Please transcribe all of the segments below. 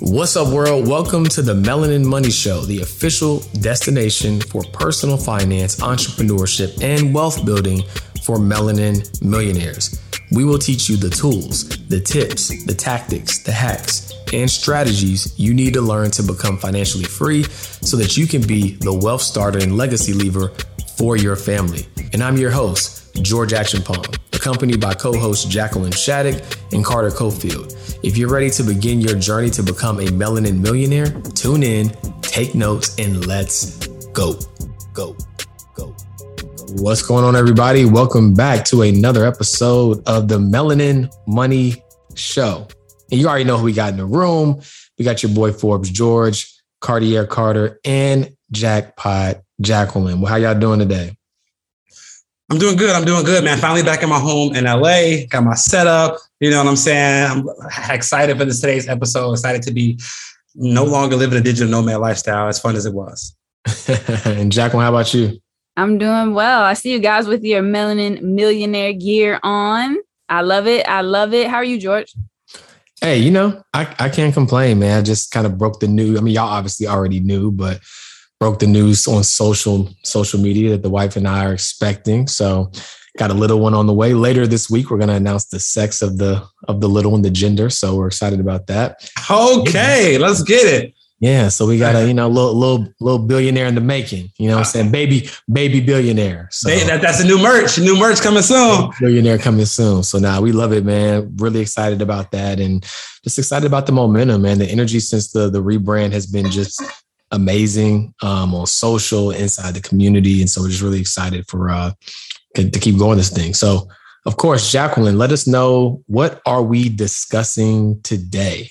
What's up, world? Welcome to the Melanin Money Show, the official destination for personal finance, entrepreneurship, and wealth building for melanin millionaires. We will teach you the tools, the tips, the tactics, the hacks, and strategies you need to learn to become financially free so that you can be the wealth starter and legacy lever for your family. And I'm your host, George Acheampong, accompanied by co hosts Jacqueline Shattuck and Carter Cofield. If you're ready to begin your journey to become a melanin millionaire, tune in, take notes, and let's go. Go. Go. What's going on, everybody? Welcome back to another episode of the Melanin Money Show. And you already know who we got in the room. We got your boy Forbes George, Cartier Carter, and Jackpot Jacqueline. Well, how y'all doing today? I'm doing good. I'm doing good, man. Finally back in my home in LA. Got my setup. You know what I'm saying? I'm excited for this today's episode. Excited to be no longer living a digital nomad lifestyle, as fun as it was. and Jacqueline, how about you? I'm doing well. I see you guys with your melanin millionaire gear on. I love it. I love it. How are you, George? Hey, you know, I, I can't complain, man. I just kind of broke the news. I mean, y'all obviously already knew, but broke the news on social social media that the wife and I are expecting. So got a little one on the way. Later this week, we're going to announce the sex of the of the little one, the gender. So we're excited about that. Okay, let's get it. Yeah, so we got a you know little little little billionaire in the making. You know, what I'm saying baby baby billionaire. So that, that's a new merch. New merch coming soon. Billionaire coming soon. So now we love it, man. Really excited about that, and just excited about the momentum, man. The energy since the the rebrand has been just amazing um, on social inside the community, and so we're just really excited for uh, to keep going this thing. So, of course, Jacqueline, let us know what are we discussing today.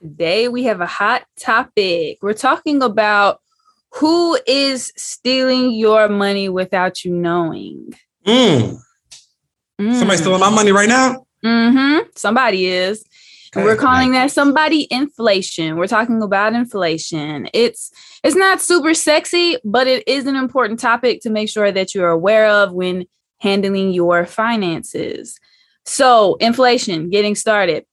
Today we have a hot topic. We're talking about who is stealing your money without you knowing. Mm. Mm. Somebody stealing my money right now. Mm-hmm. Somebody is. And we're calling that somebody inflation. We're talking about inflation. It's it's not super sexy, but it is an important topic to make sure that you're aware of when handling your finances. So, inflation, getting started.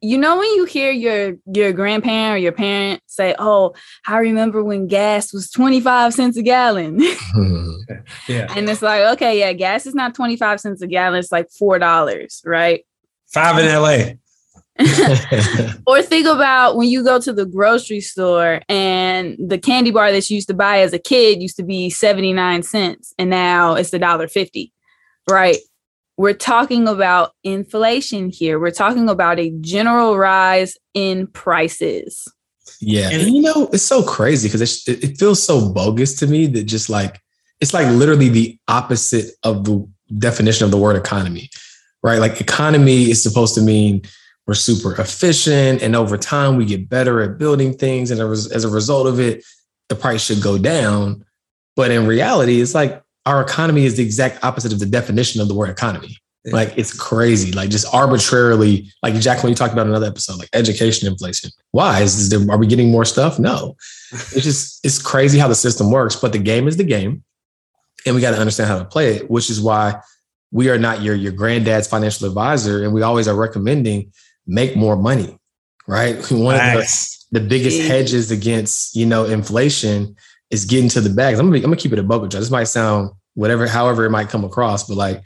You know when you hear your your grandparent or your parent say, "Oh, I remember when gas was 25 cents a gallon." yeah. And it's like, "Okay, yeah, gas is not 25 cents a gallon, it's like $4, right?" 5 in LA. or think about when you go to the grocery store and the candy bar that you used to buy as a kid used to be 79 cents and now it's a dollar 50 right? We're talking about inflation here. We're talking about a general rise in prices. Yeah. And you know it's so crazy because it, it feels so bogus to me that just like it's like literally the opposite of the definition of the word economy right? Like economy is supposed to mean we're super efficient and over time we get better at building things and as a result of it the price should go down. But in reality it's like our economy is the exact opposite of the definition of the word economy. Like it's crazy. Like just arbitrarily like jack when you talked about another episode like education inflation. Why? Is, is there, are we getting more stuff? No. It's just it's crazy how the system works but the game is the game and we got to understand how to play it which is why we are not your your granddad's financial advisor and we always are recommending make more money, right? One nice. of the, the biggest Jeez. hedges against, you know, inflation is getting to the bags. I'm gonna, I'm gonna keep it a bubble. This might sound whatever, however it might come across, but like,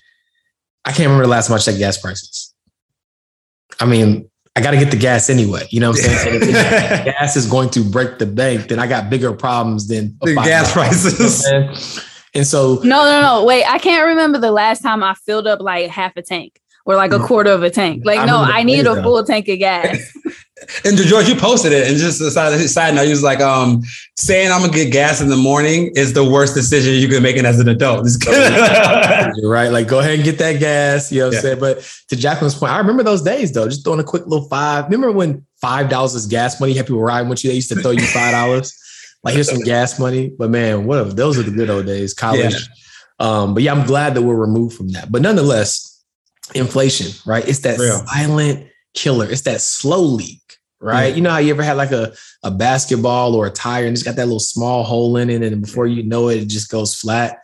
I can't remember the last time I checked gas prices. I mean, I got to get the gas anyway. You know what I'm saying? if gas is going to break the bank, then I got bigger problems than the gas prices. and so, no, no, no. Wait, I can't remember the last time I filled up like half a tank or like a quarter of a tank. Like, I no, I need a full tank of gas. and George, you posted it, and just a side, side note, you was like, um, saying I'm gonna get gas in the morning is the worst decision you can make it as an adult. You're right. Like, go ahead and get that gas. You know what yeah. I'm saying? But to Jacqueline's point, I remember those days though, just throwing a quick little five. Remember when five dollars was gas money? You had people riding with you. They used to throw you five dollars. like, here's some gas money. But man, what if those are the good old days, college. Yeah. Um, but yeah, I'm glad that we're removed from that. But nonetheless, inflation, right? It's that Real. silent killer. It's that slow leak, right? Yeah. You know how you ever had like a, a basketball or a tire and it's got that little small hole in it, and before you know it, it just goes flat.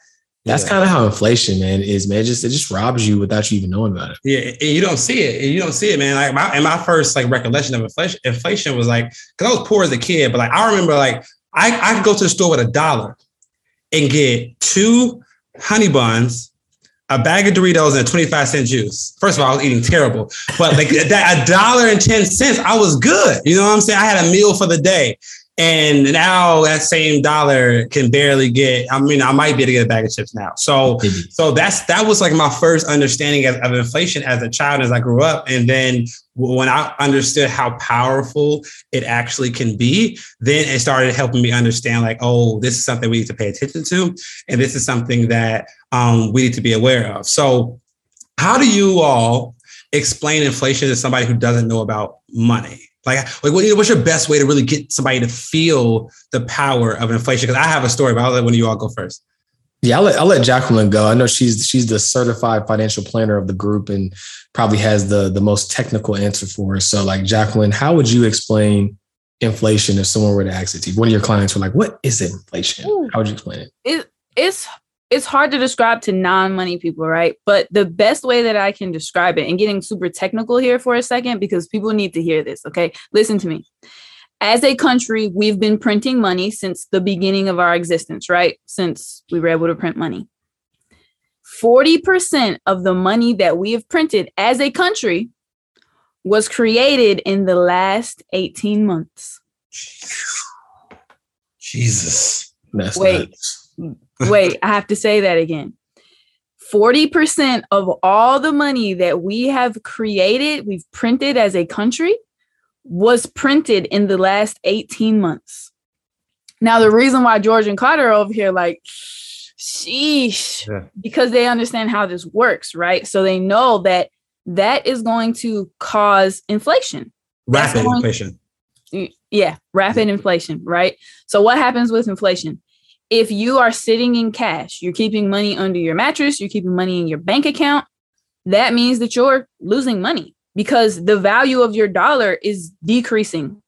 That's Yeah. kind of how inflation, man, is, man. It just it just robs you without you even knowing about it. Yeah, and you don't see it. You don't see it, man. Like my and my first like recollection of inflation, inflation was like because I was poor as a kid, but like I remember like I I could go to the store with a dollar and get two honey buns, a bag of Doritos, and a twenty five cent juice. First of all, I was eating terrible, but like that a dollar and ten cents, I was good. You know what I'm saying? I had a meal for the day. And now that same dollar can barely get. I mean, I might be able to get a bag of chips now. So so that's that was like my first understanding of, of inflation as a child as I grew up. And then when I understood how powerful it actually can be, then it started helping me understand like, oh, this is something we need to pay attention to, and this is something that um, we need to be aware of. So, how do you all explain inflation to somebody who doesn't know about money? Like, like what, what's your best way to really get somebody to feel the power of inflation? Because I have a story, but I'll let one of you all go first. Yeah, I'll let, I'll let Jacqueline go. I know she's she's the certified financial planner of the group and probably has the the most technical answer for us. So, like Jacqueline, how would you explain inflation if someone were to ask it to you? One of your clients were like, "What is inflation?" Ooh. How would you explain it? it it's it's hard to describe to non-money people, right? But the best way that I can describe it and getting super technical here for a second because people need to hear this, okay? Listen to me. As a country, we've been printing money since the beginning of our existence, right? Since we were able to print money. 40% of the money that we have printed as a country was created in the last 18 months. Jesus. That's Wait. nuts. Wait, I have to say that again. 40% of all the money that we have created, we've printed as a country, was printed in the last 18 months. Now, the reason why George and Carter are over here, like, sheesh, Yeah. because they understand how this works, right? So they know that that is going to cause inflation. Rapid inflation. Yeah, rapid inflation, right? So what happens with inflation? If you are sitting in cash, you're keeping money under your mattress, you're keeping money in your bank account, that means that you're losing money because the value of your dollar is decreasing.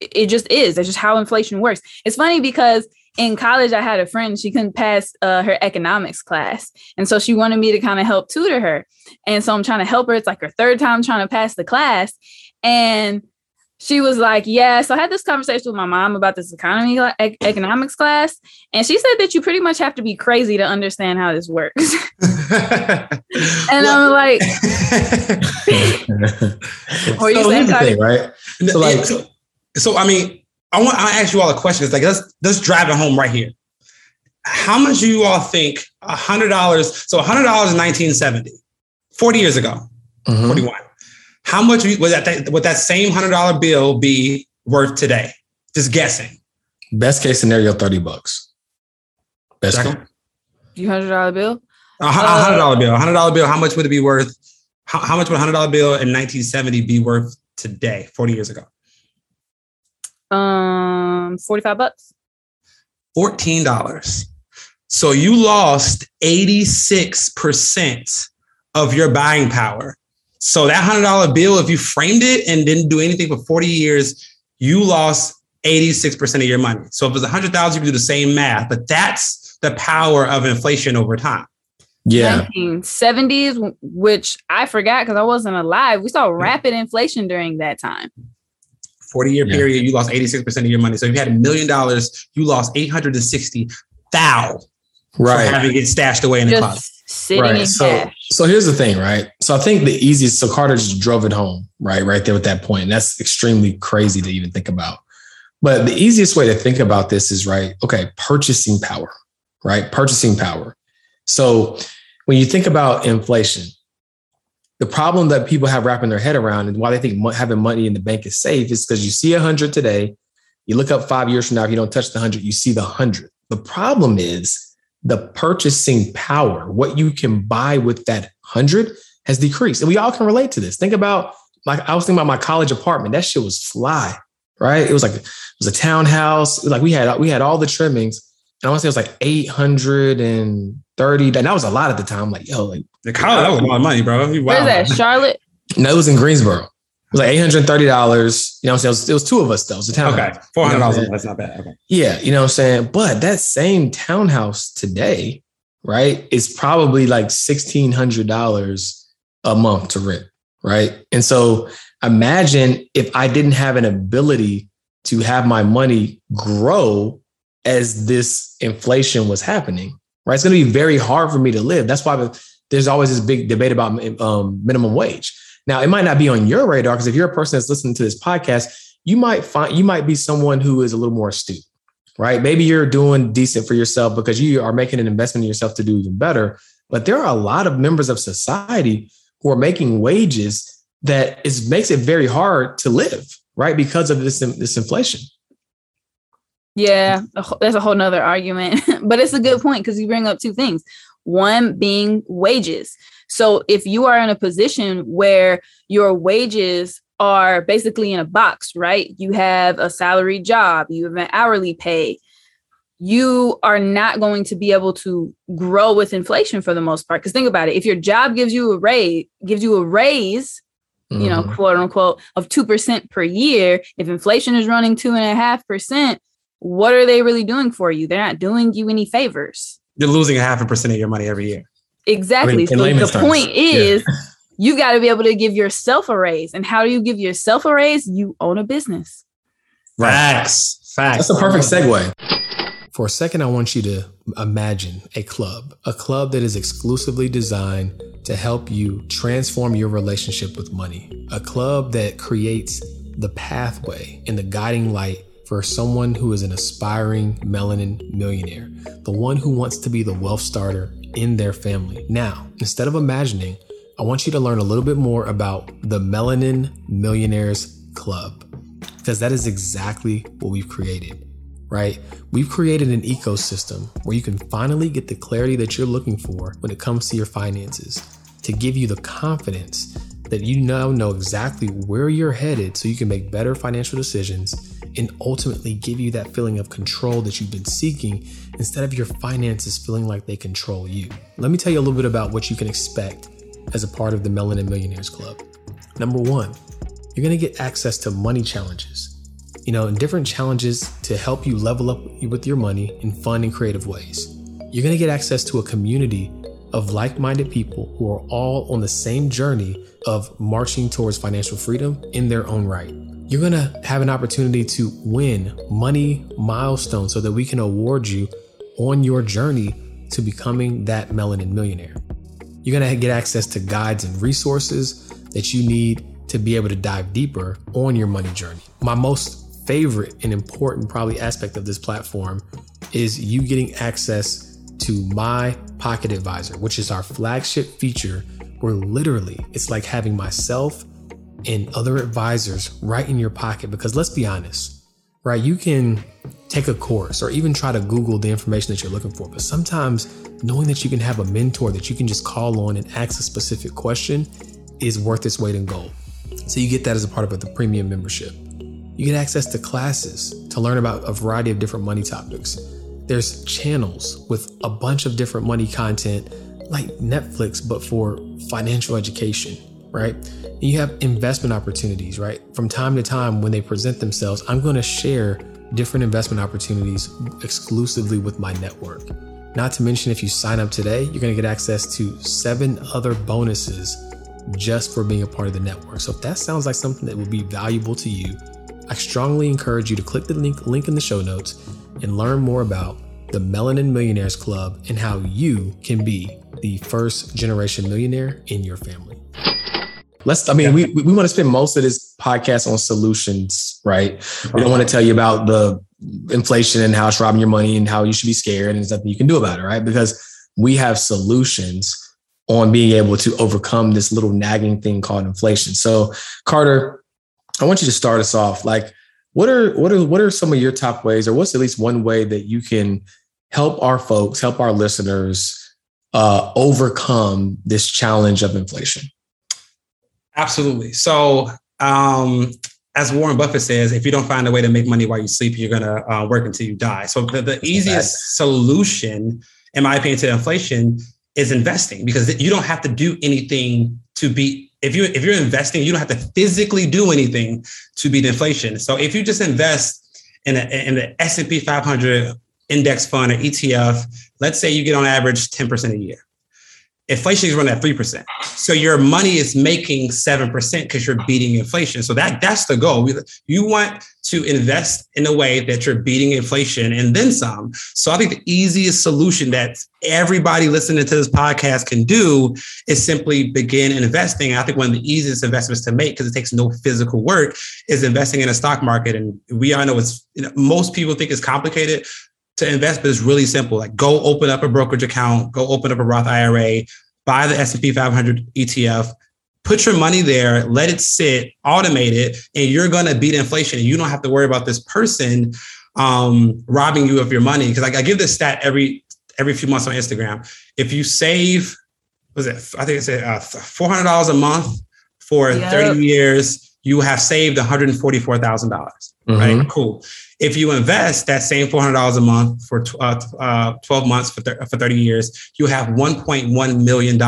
It just is. That's just how inflation works. It's funny because in college, I had a friend, she couldn't pass uh, her economics class. And so she wanted me to kind of help tutor her. And so I'm trying to help her. It's like her third time trying to pass the class. And she was like, Yeah. So I had this conversation with my mom about this economy cla- ec- economics class. And she said that you pretty much have to be crazy to understand how this works. and I'm like, Or you so saying the how- thing, right? So, like- so, so, I mean, I want I ask you all a question. It's like let's let's drive it home right here. How much do you all think a hundred dollars? So a hundred dollars in 1970, 40 years ago, Mhm. 41. How much would that would that same hundred dollar bill be worth today? Just guessing. Best case scenario, thirty bucks. Best Jacqueline? case. You hundred dollar bill? A a hundred dollar bill. A hundred dollar bill. How much would it be worth? How, how much would a hundred dollar bill in 1970 be worth today, 40 years ago? Um, 45 bucks. Fourteen dollars. So you lost 86% of your buying power. So that hundred dollar bill, if you framed it and didn't do anything for 40 years, you lost 86% of your money. So if it was a hundred thousand, you could do the same math, but that's the power of inflation over time. Yeah. 1970s, which I forgot because I wasn't alive. We saw rapid inflation during that time. 40 year Yeah. period, you lost 86% of your money. So if you had a million dollars, you lost 860 thou Right. having it stashed away in the closet. Sitting Right. in So cash. so here's the thing, right? So I think the easiest, so Carter just drove it home, right? Right there at that point. And that's extremely crazy to even think about. But the easiest way to think about this is right, okay, purchasing power, right? Purchasing power. So when you think about inflation, the problem that people have wrapping their head around and why they think having money in the bank is safe is because you see a hundred today, you look up five years from now, if you don't touch the hundred, you see the hundred. The problem is the purchasing power, what you can buy with that hundred has decreased. And we all can relate to this. Think about like I was thinking about my college apartment. That shit was fly, right? It was like it was a townhouse. Like we had we had all the trimmings. And I want to say it was like 830. And that was a lot at the time. Like, yo, like The college, that was a lot of money, bro. You Where's that? Charlotte? no, it was in Greensboro. It was like $830. You know what I'm saying? It was, it was two of us though. It was a townhouse. Okay, four hundred dollars. You know? That's not bad. Okay. Yeah, you know what I'm saying? But that same townhouse today right, is probably like $1,600 a month to rent, right? And so imagine if I didn't have an ability to have my money grow as this inflation was happening, right? It's going to be very hard for me to live. That's why there's always this big debate about um, minimum wage. Now, it might not be on your radar because if you're a person that's listening to this podcast, you might find you might be someone who is a little more astute, right? Maybe you're doing decent for yourself because you are making an investment in yourself to do even better. But there are a lot of members of society who are making wages that is makes it very hard to live, right? Because of this this inflation. Yeah, that's a whole nother argument, but it's a good point because you bring up two things. One being wages. So if you are in a position where your wages are basically in a box, right? You have a salary job, you have an hourly pay. You are not going to be able to grow with inflation for the most part. Because think about it: if your job gives you a raise, gives you a raise, mm-hmm. you know, mm-hmm. quote unquote, of two percent per year, if inflation is running two and a half percent, what are they really doing for you? They're not doing you any favors. You're losing a half a percent of your money every year. Exactly. I mean, so the terms. point is yeah. you got to be able to give yourself a raise. And how do you give yourself a raise? You own a business. Facts. Facts. That's a perfect segue. For a second, I want you to imagine a club, a club that is exclusively designed to help you transform your relationship with money, a club that creates the pathway and the guiding light for someone who is an aspiring melanin millionaire, the one who wants to be the wealth starter in their family. Now, instead of imagining, I want you to learn a little bit more about the Melanin Millionaires Club, because that is exactly what we've created, right? We've created an ecosystem where you can finally get the clarity that you're looking for when it comes to your finances to give you the confidence that you now know exactly where you're headed so you can make better financial decisions and ultimately give you that feeling of control that you've been seeking instead of your finances feeling like they control you. Let me tell you a little bit about what you can expect as a part of the Melanin Millionaires Club. Number one, you're gonna get access to money challenges. You know, and different challenges to help you level up with your money in fun and creative ways. You're gonna get access to a community of like minded people who are all on the same journey of marching towards financial freedom in their own right you're to have an opportunity to win money milestones so that we can award you on your journey to becoming that melanin millionaire. You're going to get access to guides and resources that you need to be able to dive deeper on your money journey. My most favorite and important probably aspect of this platform is you getting access to my pocket advisor, which is our flagship feature where literally it's like having myself and other advisors right in your pocket. Because let's be honest, right? You can take a course or even try to Google the information that you're looking for. But sometimes knowing that you can have a mentor that you can just call on and ask a specific question is worth its weight in gold. So you get that as a part of the premium membership. You get access to classes to learn about a variety of different money topics. There's channels with a bunch of different money content like Netflix, but for financial education right? And you have investment opportunities, right? From time to time, when they present themselves, I'm going to share different investment opportunities exclusively with my network. Not to mention, if you sign up today, you're going to get access to seven other bonuses just for being a part of the network. So if that sounds like something that would be valuable to you, I strongly encourage you to click the link, link in the show notes and learn more about the Melanin Millionaires Club and how you can be the first generation millionaire in your family. Let's, I mean, yeah. we, we want to spend most of this podcast on solutions, right? We don't want to tell you about the inflation and how it's robbing your money and how you should be scared and there's nothing you can do about it, right? Because we have solutions on being able to overcome this little nagging thing called inflation. So, Carter, I want you to start us off. Like, what are what are what are some of your top ways, or what's at least one way that you can help our folks, help our listeners uh, overcome this challenge of inflation? Absolutely. So, um, as Warren Buffett says, if you don't find a way to make money while you sleep, you're going to uh, work until you die. So, the, the easiest solution, in my opinion, to inflation is investing because you don't have to do anything to be. If you if you're investing, you don't have to physically do anything to beat inflation. So, if you just invest in a, in the S and P 500 index fund or ETF, let's say you get on average 10% a year inflation is running at 3%. So your money is making 7% because you're beating inflation. So that that's the goal. You want to invest in a way that you're beating inflation and then some. So I think the easiest solution that everybody listening to this podcast can do is simply begin investing. I think one of the easiest investments to make because it takes no physical work is investing in a stock market. And we all know it's you know, most people think it's complicated to invest, but it's really simple. Like go open up a brokerage account, go open up a Roth IRA, buy the S&P 500 ETF, put your money there, let it sit, automate it, and you're going to beat inflation. And you don't have to worry about this person um, robbing you of your money. Because like I give this stat every every few months on Instagram. If you save, was it? I think it's uh, four hundred dollars a month for yep. thirty years, you have saved one hundred forty-four thousand dollars. Mm-hmm. Right? Cool. If you invest that same $400 a month for uh, uh, 12 months for, th- for 30 years, you have $1.1 million.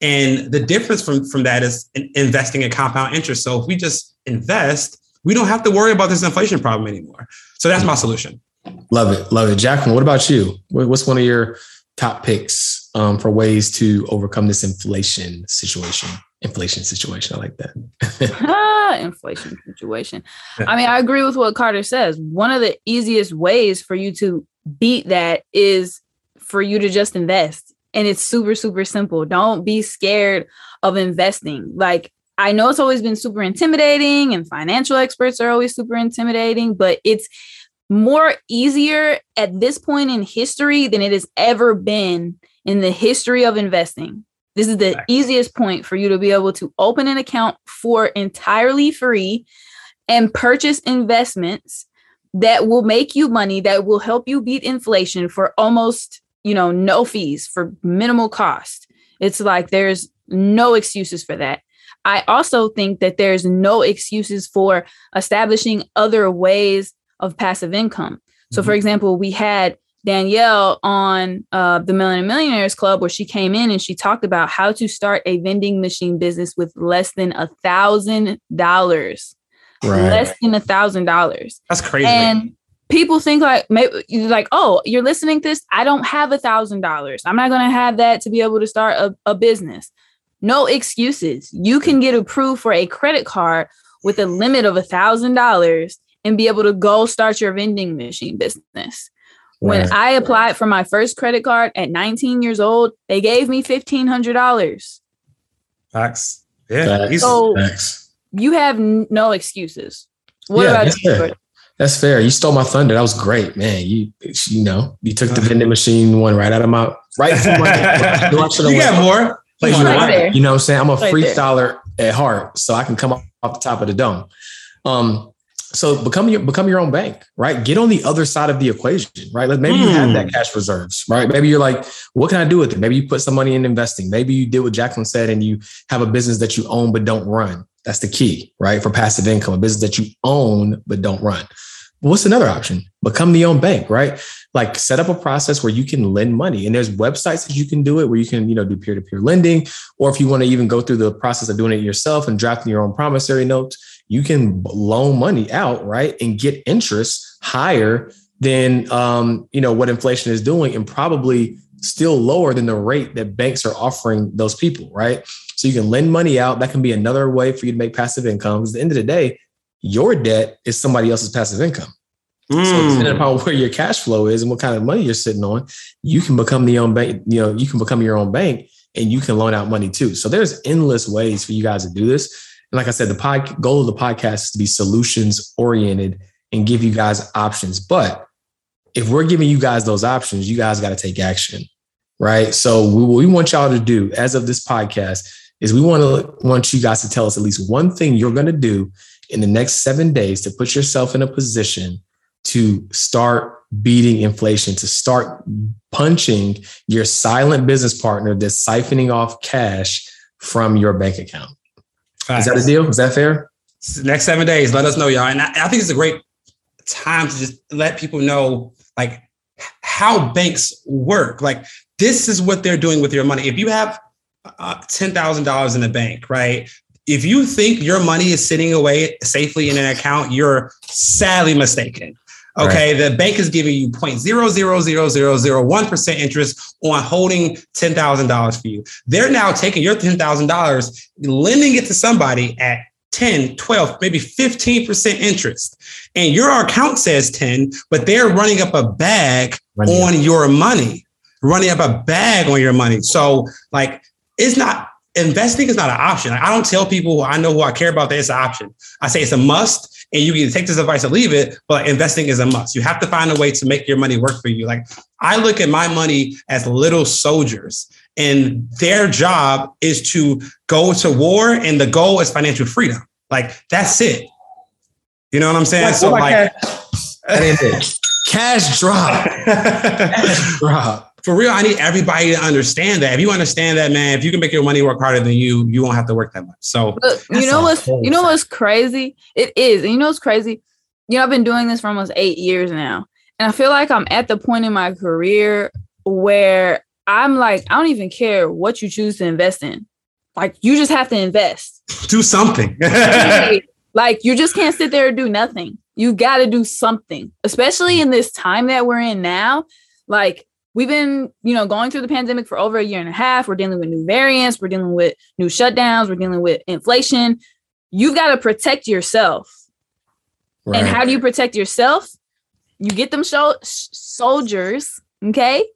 And the difference from, from that is in investing in compound interest. So if we just invest, we don't have to worry about this inflation problem anymore. So that's my solution. Love it. Love it. Jacqueline, what about you? What's one of your top picks um, for ways to overcome this inflation situation? Inflation situation. I like that. inflation situation. I mean, I agree with what Carter says. One of the easiest ways for you to beat that is for you to just invest. And it's super, super simple. Don't be scared of investing. Like, I know it's always been super intimidating, and financial experts are always super intimidating, but it's more easier at this point in history than it has ever been in the history of investing this is the easiest point for you to be able to open an account for entirely free and purchase investments that will make you money that will help you beat inflation for almost, you know, no fees for minimal cost. It's like there's no excuses for that. I also think that there's no excuses for establishing other ways of passive income. So, mm-hmm. for example, we had Danielle on uh, the Melanin Millionaires Club, where she came in and she talked about how to start a vending machine business with less than a thousand dollars. Less than a thousand dollars. That's crazy. And people think like maybe like, oh, you're listening to this. I don't have a thousand dollars. I'm not gonna have that to be able to start a, a business. No excuses. You can get approved for a credit card with a limit of a thousand dollars and be able to go start your vending machine business. When right. I applied for my first credit card at 19 years old, they gave me $1,500. Facts. Yeah. Facts. So Facts. you have no excuses. What yeah, about that's you? Fair. That's fair. You stole my thunder. That was great, man. You you know, you took the vending machine one right out of my right from my You got more. Like, you, know, right you know what I'm saying? I'm a right freestyler there. at heart, so I can come off, off the top of the dome. Um, so become your become your own bank, right? Get on the other side of the equation, right? Like maybe mm. you have that hmm. cash reserves, right? Maybe you're like, what can I do with it? Maybe you put some money in investing. Maybe you did what Jacqueline said and you have a business that you own but don't run. That's the key, right? For passive income, a business that you own but don't run. what's another option? Become the own bank, right? Like set up a process where you can lend money. And there's websites that you can do it where you can, you know, do peer-to-peer lending. Or if you want to even go through the process of doing it yourself and drafting your own promissory notes, you can loan money out, right, and get interest higher than um, you know what inflation is doing, and probably still lower than the rate that banks are offering those people, right? So you can lend money out. That can be another way for you to make passive income. Because at the end of the day, your debt is somebody else's passive income. Mm. So depending upon where your cash flow is and what kind of money you're sitting on, you can become the own bank. You know, you can become your own bank and you can loan out money too. So there's endless ways for you guys to do this. Like I said, the pod, goal of the podcast is to be solutions oriented and give you guys options. But if we're giving you guys those options, you guys got to take action, right? So we, what we want y'all to do as of this podcast is we want to want you guys to tell us at least one thing you're going to do in the next seven days to put yourself in a position to start beating inflation, to start punching your silent business partner that's siphoning off cash from your bank account. Facts. Is that a deal? Is that fair? Next seven days, let us know, y'all. And I, I think it's a great time to just let people know, like, how banks work. Like, this is what they're doing with your money. If you have uh, $10,000 in the bank, right? If you think your money is sitting away safely in an account, you're sadly mistaken Okay, right. the bank is giving you 0.0000001% interest on holding $10,000 for you. They're now taking your $10,000, lending it to somebody at 10, 12, maybe 15% interest. And your account says 10, but they're running up a bag running on up. your money, running up a bag on your money. So, like, it's not investing is not an option. I don't tell people I know who I care about that it's an option. I say it's a must and you can take this advice or leave it, but investing is a must. You have to find a way to make your money work for you. Like I look at my money as little soldiers, and their job is to go to war, and the goal is financial freedom. Like that's it. You know what I'm saying? Like, so like, cash, cash drop, cash drop for real, I need everybody to understand that. If you understand that, man, if you can make your money work harder than you, you won't have to work that much. So you know what's you know what's crazy? It is. And you know what's crazy? You know, I've been doing this for almost eight years now. And I feel like I'm at the point in my career where I'm like, I don't even care what you choose to invest in. Like you just have to invest. Do something. like you just can't sit there and do nothing. You gotta do something, especially in this time that we're in now. Like we've been, you know, going through the pandemic for over a year and a half. We're dealing with new variants, we're dealing with new shutdowns, we're dealing with inflation. You've got to protect yourself. Right. And how do you protect yourself? You get them show- soldiers, okay?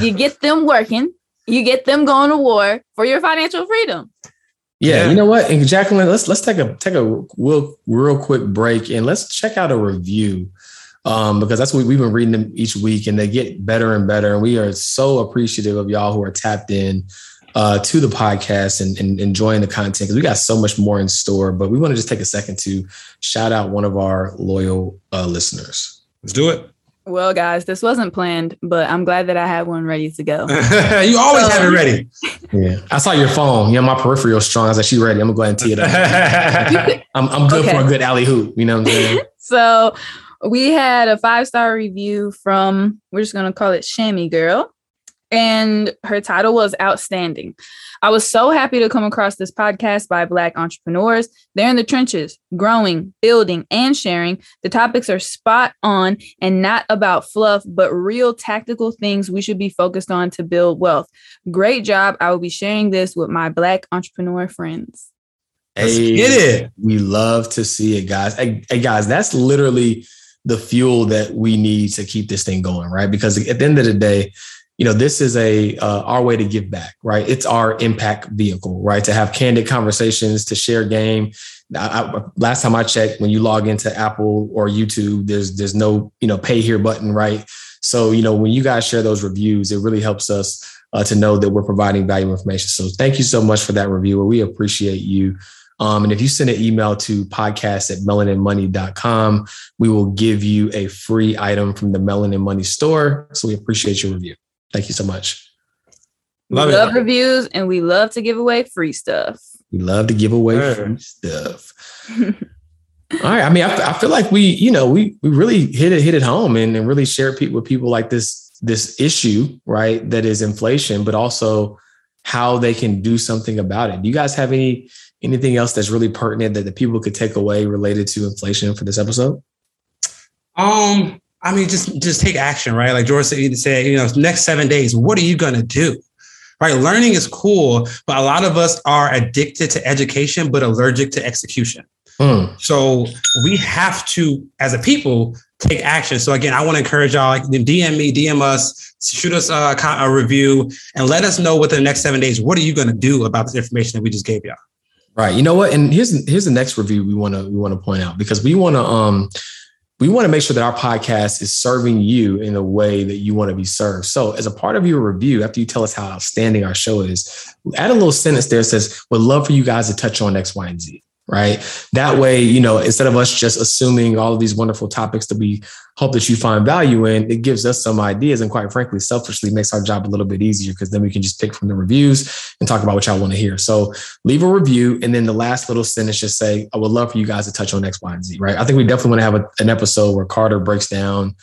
you get them working, you get them going to war for your financial freedom. Yeah, you know what, and Jacqueline, let's let's take a take a real real quick break and let's check out a review um, because that's what we've been reading them each week and they get better and better. And we are so appreciative of y'all who are tapped in uh, to the podcast and, and enjoying the content because we got so much more in store. But we want to just take a second to shout out one of our loyal uh, listeners. Let's do it. Well, guys, this wasn't planned, but I'm glad that I have one ready to go. you always so, have it ready. Yeah, I saw your phone. Yeah, my peripheral strong. I was like, "She ready? I'm gonna go ahead and tee it up." I'm, I'm good okay. for a good alley hoop. You know what I'm saying? so we had a five star review from, we're just going to call it Shammy Girl. And her title was Outstanding. I was so happy to come across this podcast by Black entrepreneurs. They're in the trenches, growing, building, and sharing. The topics are spot on and not about fluff, but real tactical things we should be focused on to build wealth. Great job. I will be sharing this with my Black entrepreneur friends. Hey, get it. We love to see it, guys. Hey, hey guys, that's literally the fuel that we need to keep this thing going, right? Because at the end of the day, you know, this is a uh, our way to give back, right? It's our impact vehicle, right? To have candid conversations, to share game. I, I, last time I checked, when you log into Apple or YouTube, there's there's no you know pay here button, right? So you know when you guys share those reviews, it really helps us uh, to know that we're providing valuable information. So thank you so much for that review. We appreciate you. Um, and if you send an email to podcast at melaninmoney.com, we will give you a free item from the Melanin Money store. So we appreciate your review. Thank you so much. Love we love reviews and we love to give away free stuff. We love to give away sure. free stuff. All right. I mean, I, I, feel like we, you know, we we really hit it hit it home and, and really share it with people like this this issue, right? That is inflation, but also how they can do something about it. Do you guys have any anything else that's really pertinent that the people could take away related to inflation for this episode? Um, I mean, just just take action, right? Like George said, you know, next seven days, what are you gonna do? Right? Learning is cool, but a lot of us are addicted to education, but allergic to execution. Mm. So we have to, as a people, take action. So again, I want to encourage y'all, like DM me, DM us, shoot us a, a review, and let us know within the next seven days, what are you going to do about this information that we just gave y'all? Right. You know what? And here's here's the next review we want to we want to point out because we want to um we want to make sure that our podcast is serving you in a way that you want to be served. So, as a part of your review, after you tell us how outstanding our show is, add a little sentence there that says, "Would love for you guys to touch on X, Y, and Z." right? That way, you know, instead of us just assuming all of these wonderful topics that we hope that you find value in, it gives us some ideas and quite frankly, selfishly makes our job a little bit easier because then we can just pick from the reviews and talk about what y'all want to hear. So leave a review. And then the last little sentence just say, I would love for you guys to touch on X, Y, and Z, right? I think we definitely want to have a, an episode where Carter breaks down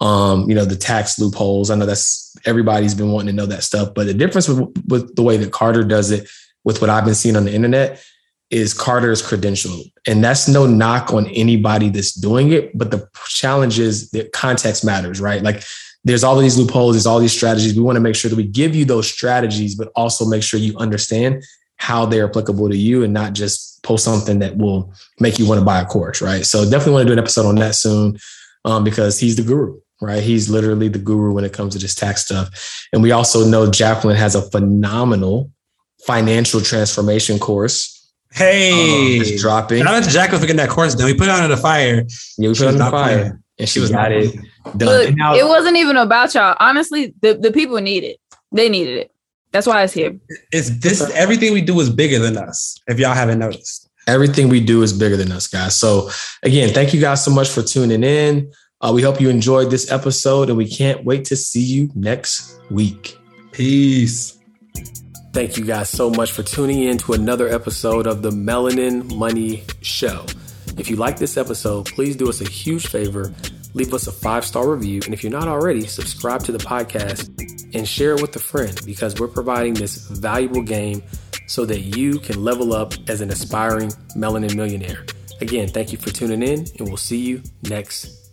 um, you know, the tax loopholes. I know that's everybody's been wanting to know that stuff, but the difference with, with the way that Carter does it with what I've been seeing on the internet is Carter's credential. And that's no knock on anybody that's doing it. But the challenge is that context matters, right? Like there's all these loopholes, there's all these strategies. We want to make sure that we give you those strategies, but also make sure you understand how they're applicable to you and not just post something that will make you want to buy a course, right? So definitely want to do an episode on that soon um, because he's the guru, right? He's literally the guru when it comes to this tax stuff. And we also know Jacqueline has a phenomenal financial transformation course. Hey, um, dropping. Shout out to Jacqueline for getting that course done. We put it on the fire. Yeah, we put it on the fire. Playing. And she, she was not it done. Look, now, it wasn't even about y'all. Honestly, the, the people need it. They needed it. That's why it's here. It's this everything we do is bigger than us, if y'all haven't noticed. Everything we do is bigger than us, guys. So again, thank you guys so much for tuning in. Uh, we hope you enjoyed this episode and we can't wait to see you next week. Peace. Thank you guys so much for tuning in to another episode of the Melanin Money Show. If you like this episode, please do us a huge favor. Leave us a five star review. And if you're not already, subscribe to the podcast and share it with a friend because we're providing this valuable game so that you can level up as an aspiring melanin millionaire. Again, thank you for tuning in, and we'll see you next.